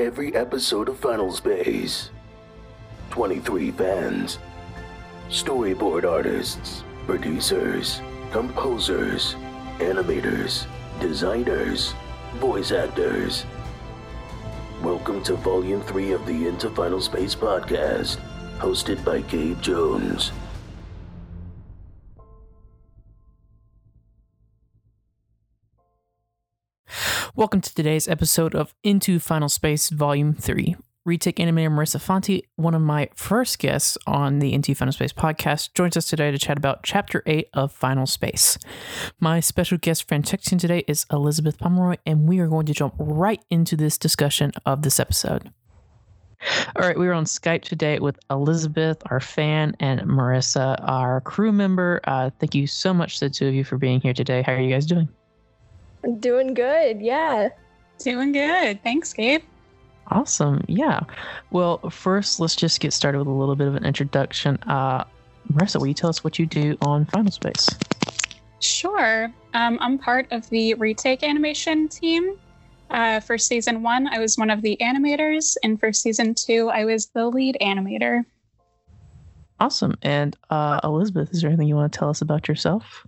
every episode of Final Space. 23 fans, storyboard artists, producers, composers, animators, designers, voice actors. Welcome to Volume 3 of the Into Final Space podcast, hosted by Gabe Jones. Welcome to today's episode of Into Final Space Volume 3. Retake animator Marissa Fonte, one of my first guests on the Into Final Space podcast, joins us today to chat about Chapter 8 of Final Space. My special guest fan texting today is Elizabeth Pomeroy, and we are going to jump right into this discussion of this episode. All right, we are on Skype today with Elizabeth, our fan, and Marissa, our crew member. Uh, thank you so much, to the two of you, for being here today. How are you guys doing? Doing good, yeah. Doing good. Thanks, Gabe. Awesome. Yeah. Well, first, let's just get started with a little bit of an introduction. Uh, Marissa, will you tell us what you do on Final Space? Sure. Um, I'm part of the retake animation team. Uh, for season one, I was one of the animators, and for season two, I was the lead animator. Awesome. And uh, Elizabeth, is there anything you want to tell us about yourself?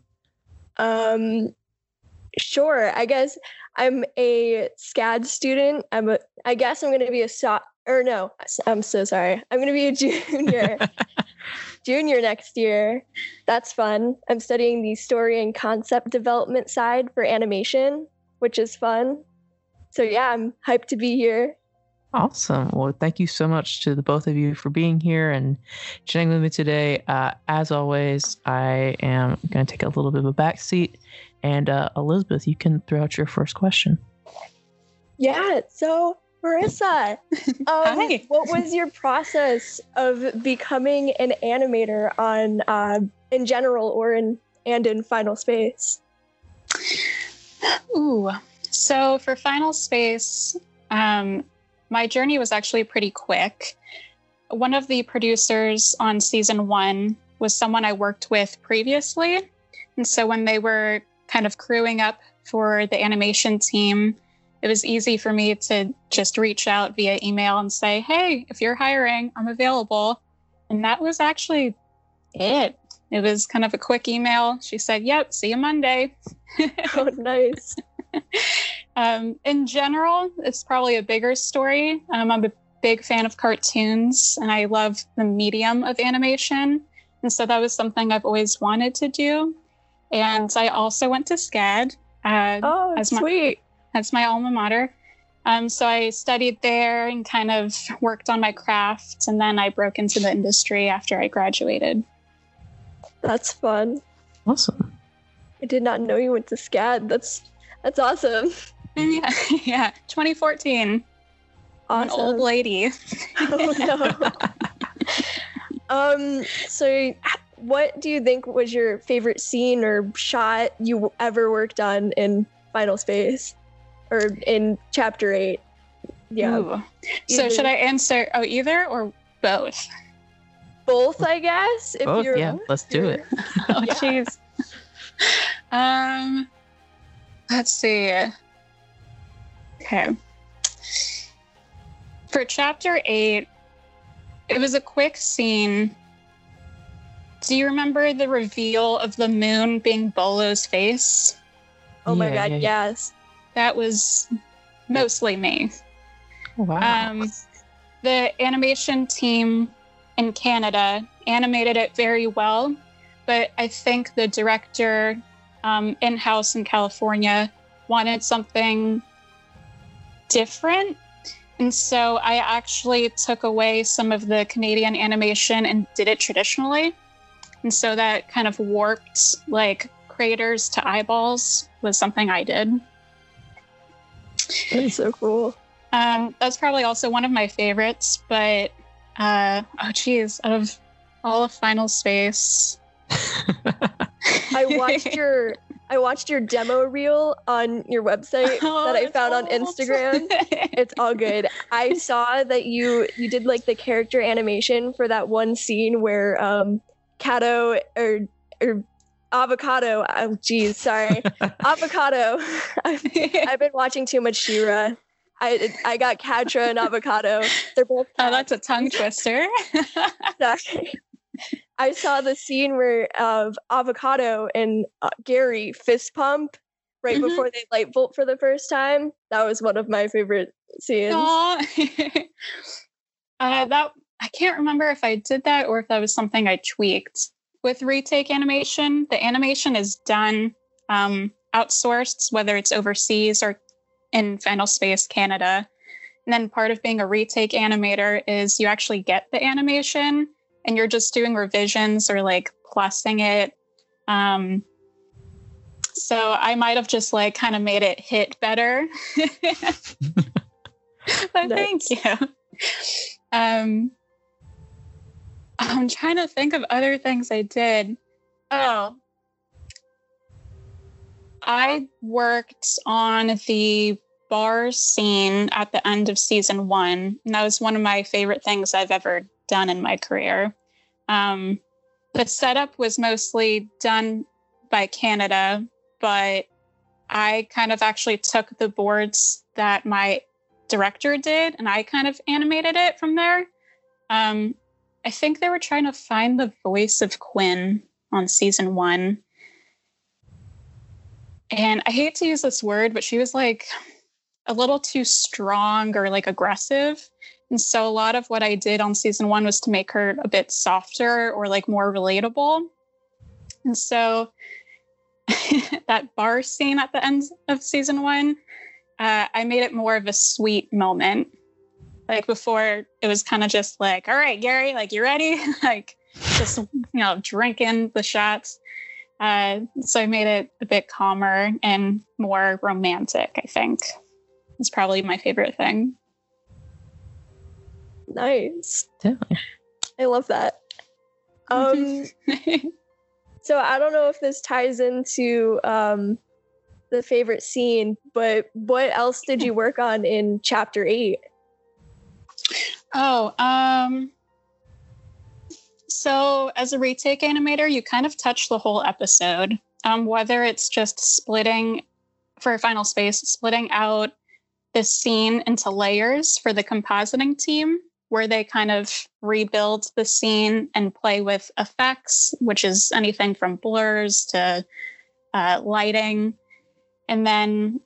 Um, sure. I guess I'm a SCAD student. I'm a. I guess I'm going to be a so or no. I'm so sorry. I'm going to be a junior. junior next year. That's fun. I'm studying the story and concept development side for animation, which is fun. So yeah, I'm hyped to be here. Awesome. Well, thank you so much to the both of you for being here and chatting with me today. Uh, as always, I am going to take a little bit of a back seat. And uh, Elizabeth, you can throw out your first question. Yeah. So, Marissa, um, Hi. what was your process of becoming an animator on, uh, in general, or in and in Final Space? Ooh. So for Final Space, um, my journey was actually pretty quick. One of the producers on season one was someone I worked with previously. And so when they were kind of crewing up for the animation team, it was easy for me to just reach out via email and say, hey, if you're hiring, I'm available. And that was actually it. It was kind of a quick email. She said, yep, see you Monday. oh, nice. um, in general, it's probably a bigger story. Um, I'm a big fan of cartoons and I love the medium of animation. And so that was something I've always wanted to do. And I also went to SCAD. Uh, Oh, as my- sweet. that's my alma mater. Um, so I studied there and kind of worked on my craft. And then I broke into the industry after I graduated. That's fun. Awesome. I did not know you went to SCAD. That's that's awesome. Yeah, yeah. 2014. I'm an old lady. oh no. um. So, what do you think was your favorite scene or shot you ever worked on in Final Space, or in Chapter Eight? Yeah, Ooh. So should I answer? Oh, either or both? both, I guess. If Both, you're, yeah, let's do it. Oh, jeez. um, let's see. Okay. For chapter eight, it was a quick scene. Do you remember the reveal of the moon being Bolo's face? Oh my Yeah, god, yeah, yeah. yes. That was mostly me. Wow. Um, the animation team in Canada animated it very well, but I think the director um, in house in California wanted something different. And so I actually took away some of the Canadian animation and did it traditionally. And so that kind of warped like craters to eyeballs was something I did. That's so cool. Um, that's probably also one of my favorites, but uh, oh geez, out of all of Final Space, I watched your I watched your demo reel on your website Oh, that I found on. Instagram. It's all good. I saw that you you did like the character animation for that one scene where um Kato or or Avocato. Oh geez, sorry. Avocato. I've, I've been watching too much She-Ra. I I got Catra and Avocato. They're both. Oh, that's a tongue twister. Sorry. I saw the scene where of Avocato and uh, Gary fist pump right Mhm. before they light bolt for the first time. That was one of my favorite scenes. Uh, that I can't remember if I did that or if that was something I tweaked. With retake animation, the animation is done um, outsourced, whether it's overseas or in Final Space Canada. And then part of being a retake animator is you actually get the animation and you're just doing revisions or like plussing it. Um, so I might have just like kind of made it hit better. but thank you. Um, I'm trying to think of other things I did. Oh, I worked on the bar scene at the end of season one, and that was one of my favorite things I've ever done in my career. Um, the setup was mostly done by Canada, but I kind of actually took the boards that my director did and I kind of animated it from there. Um, I think they were trying to find the voice of Quinn on season one. And I hate to use this word, but she was like a little too strong or like aggressive. And so a lot of what I did on season one was to make her a bit softer or like more relatable. And so that bar scene at the end of season one, uh, I made it more of a sweet moment. Like before, it was kind of just like, all right, Gary, like, you ready? like, just, you know, drinking the shots. Uh, so I made it a bit calmer and more romantic, I think. It's probably my favorite thing. Nice. Definitely. I love that. Um, so I don't know if this ties into um, the favorite scene, but what else did you work on in chapter eight? Oh, um, so as a retake animator, you kind of touch the whole episode. Um, whether it's just splitting for Final Space, splitting out the scene into layers for the compositing team, where they kind of rebuild the scene and play with effects, which is anything from blurs to uh, lighting, and then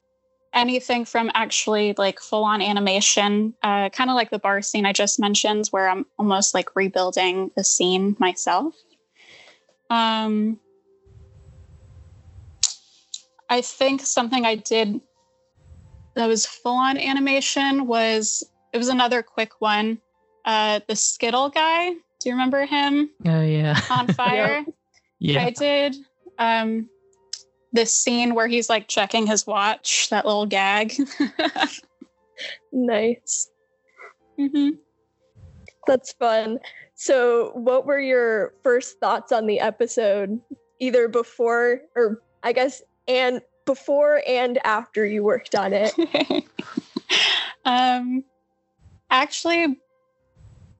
anything from actually like full on animation, uh, kind of like the bar scene I just mentioned, where I'm almost like rebuilding the scene myself. Um, I think something I did that was full on animation was it was another quick one. Uh, the Skittle guy. Do you remember him Oh yeah. on fire? yeah. I did um this scene where he's like checking his watch, that little gag. Nice. hmm That's fun. So, what were your first thoughts on the episode, either before or I guess and before and after you worked on it? um actually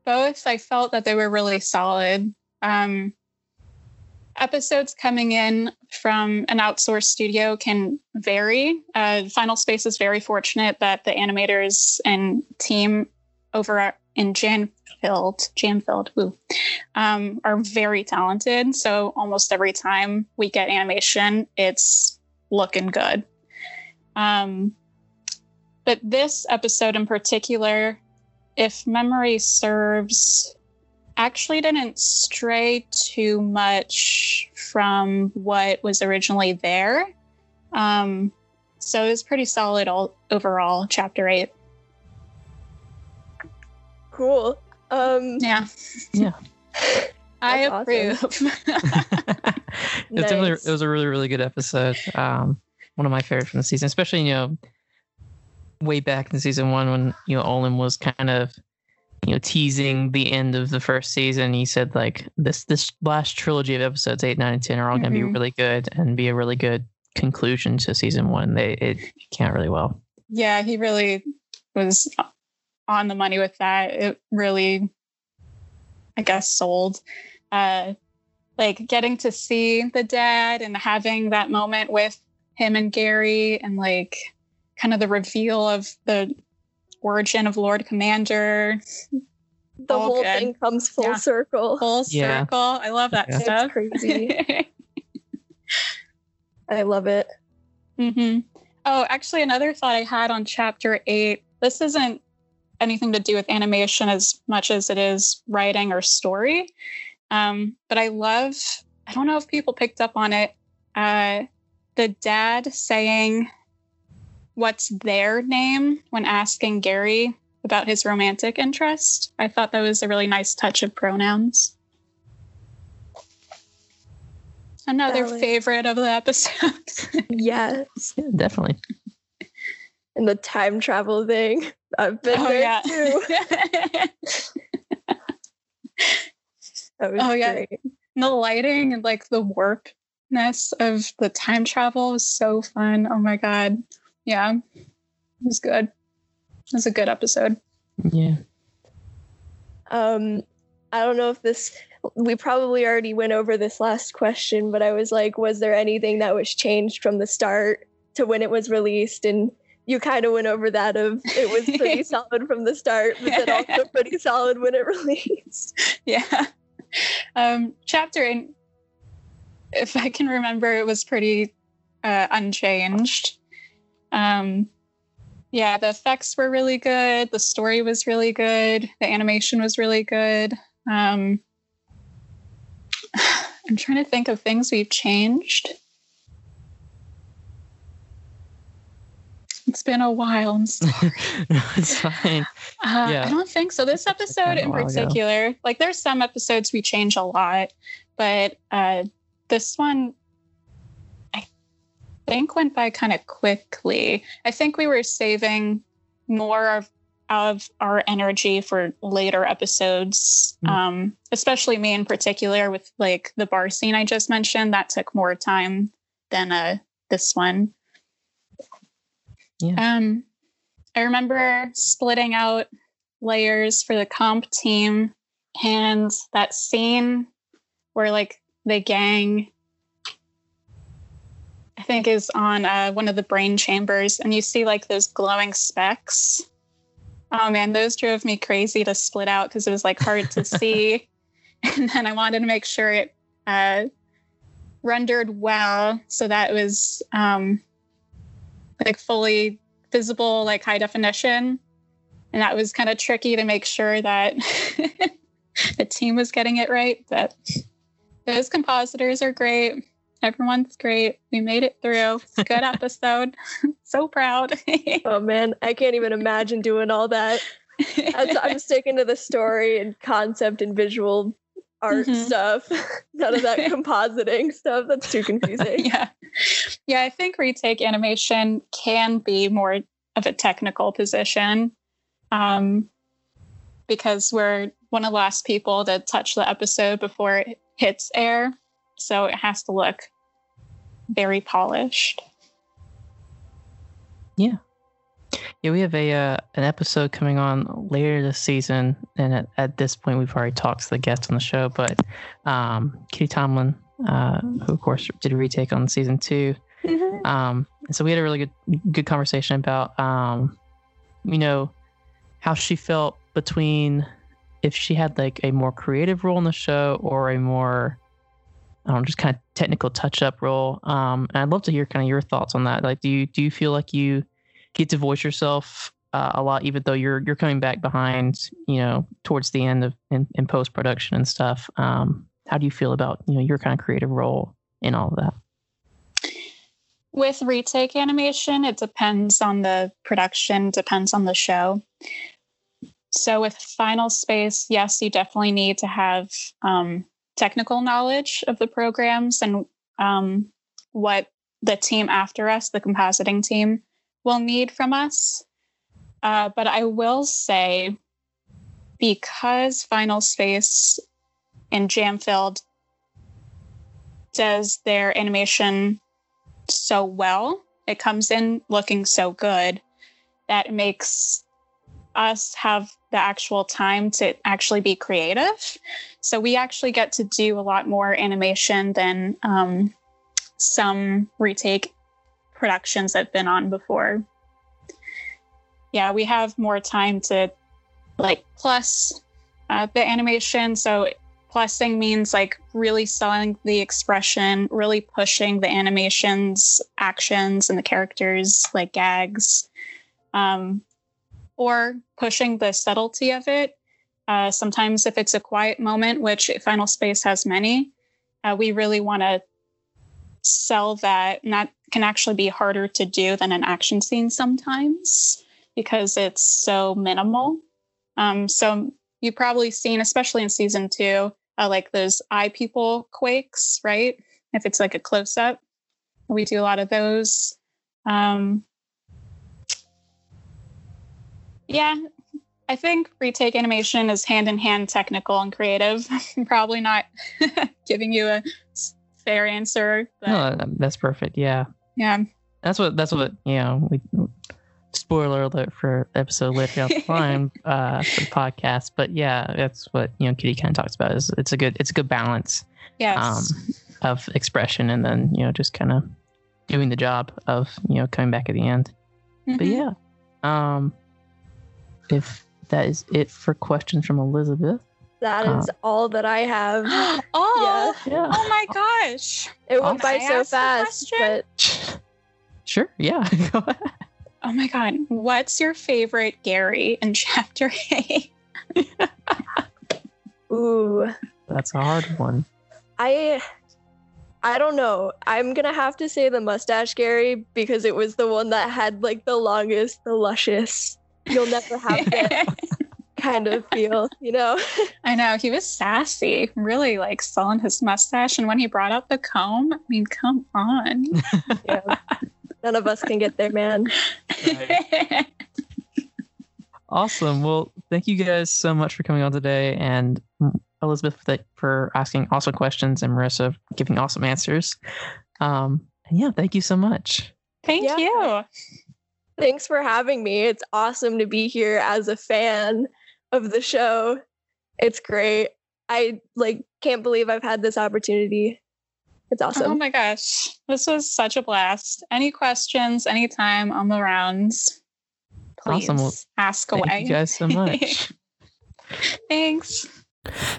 both I felt that they were really solid. Um episodes coming in from an outsourced studio can vary. Uh, Final Space is very fortunate that the animators and team over in Jam Filled, Janfield, ooh, um, are very talented. So almost every time we get animation, it's looking good. Um, but this episode in particular, if memory serves, actually didn't stray too much from what was originally there. Um, so it was pretty solid all overall, chapter eight. Cool. Um, Yeah. Yeah. I That's awesome. approve. it's a really, it was a really really good episode. Um, one of my favorites from the season, especially you know, way back in season one when you know Olan was kind of you know teasing the end of the first season. He said like this this last trilogy of episodes eight, nine, and ten are all going to be really good and be a really good conclusion to season one. They it can't really well. yeah, he really was on the money with that. It really, I guess, sold. Uh, like getting to see the dad and having that moment with him and Gary, and like kind of the reveal of the origin of Lord Commander. The All whole good. thing comes full Yeah. circle. Full Yeah. circle. I love that Yeah. It's stuff. crazy. I love it. hmm Oh, actually, another thought I had on chapter eight. This isn't anything to do with animation as much as it is writing or story. Um, but I love, I don't know if people picked up on it, uh, the dad saying, What's their name when asking Gary about his romantic interest. I thought that was a really nice touch of pronouns. Another Valid. favorite of the episode. Yes. Yeah, definitely. And the time travel thing. I've been Oh, there yeah. too. That was Oh, yeah. great. the lighting and like the warpness of the time travel was so fun. Oh my god. Yeah. It was good. It was a good episode. Yeah. Um, I don't know if this we probably already went over this last question, but I was like, was there anything that was changed from the start to when it was released? And you kind of went over that of it was pretty solid from the start, but then also pretty solid when it released. Yeah. Um chapter eight, if I can remember, it was pretty uh unchanged. Um yeah, the effects were really good, the story was really good, the animation was really good. Um I'm trying to think of things we've changed. It's been a while. I'm s- no, it's fine. Uh, Yeah. I don't think so. This episode in while ago. particular, like there's some episodes we change a lot, but uh, this one think went by kind of quickly. I think we were saving more of of our energy for later episodes. Mm. Um, especially me in particular with like the bar scene I just mentioned, that took more time than uh this one. Yeah. Um I remember splitting out layers for the comp team and that scene where like the gang I think is on uh, one of the brain chambers and you see like those glowing specks. Oh man, those drove me crazy to split out because it was like hard to see. And then I wanted to make sure it uh, rendered well so that it was um, like fully visible, like high definition. And that was kind of tricky to make sure that the team was getting it right. But those compositors are great. Everyone's great. We made it through. It's a good episode. so proud. Oh man, I can't even imagine doing all that. I'm sticking to the story and concept and visual art Mhm. stuff. None of that compositing stuff. That's too confusing. yeah. Yeah, I think retake animation can be more of a technical position um, because we're one of the last people to touch the episode before it hits air. So it has to look very polished. Yeah, Yeah, we have a uh, an episode coming on later this season, and at, at this point, we've already talked to the guests on the show. But um, Kitty Tomlin, uh, who of course did a retake on season two, um, and so we had a really good good conversation about um, you know how she felt between if she had like a more creative role in the show or a more I don't know, just kind of technical touch up role. Um, and I'd love to hear kind of your thoughts on that. Like, do you do you feel like you get to voice yourself uh, a lot, even though you're you're coming back behind, you know, towards the end of in, in post production and stuff? Um, how do you feel about you know your kind of creative role in all of that? With retake animation, it depends on the production, depends on the show. So with Final Space, yes, you definitely need to have um, technical knowledge of the programs and um, what the team after us, the compositing team, will need from us. Uh, but I will say, because Final Space and Jam Filled does their animation so well, it comes in looking so good that makes us have the actual time to actually be creative. So we actually get to do a lot more animation than um, some retake productions I've been on before. yeah, we have more time to like plus uh, the animation. So plussing means like really selling the expression, really pushing the animations, actions, and the characters, like gags, um, or pushing the subtlety of it. Uh, sometimes, if it's a quiet moment, which Final Space has many, uh, we really want to sell that. And that can actually be harder to do than an action scene sometimes because it's so minimal. Um, so you've probably seen, especially in season two, uh, like those eye people quakes, right? If it's like a close up, we do a lot of those. Um, yeah, I think retake animation is hand in hand technical and creative. I'm probably not giving you a fair answer. But No, that's perfect. Yeah. yeah. That's what that's what you know. We spoiler alert for episode later down the line uh, for the podcast, but yeah, that's what you know. Kitty kind of talks about is it's a good it's a good balance Yes. um, of expression and then you know just kind of doing the job of you know coming back at the end. But Mhm. yeah, um, if that is it for questions from Elizabeth, That Uh, is all that I have. oh, yeah, oh my gosh. It went Awesome. by so fast, but sure, yeah. Oh my god. What's your favorite Gary in chapter eight? ooh, That's a hard one. I I don't know. I'm gonna have to say the mustache Gary because it was the one that had like the longest, the luscious. You'll never have that kind of feel, you know? I know he was sassy, really like selling his mustache. And when he brought up the comb, I mean, come on. Yeah. None of us can get there, man. Awesome. Well, thank you guys so much for coming on today, and Elizabeth for, for asking awesome questions, and Marissa giving awesome answers. Um, and yeah, thank you so much. Thank Yeah. you. Thanks for having me. It's awesome to be here as a fan of the show. It's great. I like can't believe I've had this opportunity. It's oh awesome. Oh my gosh. This was such a blast. Any questions, anytime on the rounds, please Awesome. Well, ask Thank away. you guys so much. Thanks.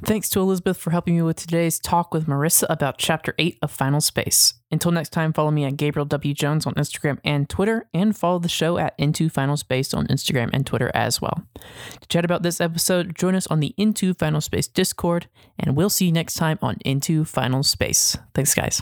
Thanks to Elizabeth for helping me with today's talk with Marissa about Chapter 8 of Final Space. Until next time, follow me at Gabriel W. Jones on Instagram and Twitter, and follow the show at Into Final Space on Instagram and Twitter as well. To chat about this episode, join us on the Into Final Space Discord, and we'll see you next time on Into Final Space. Thanks, guys.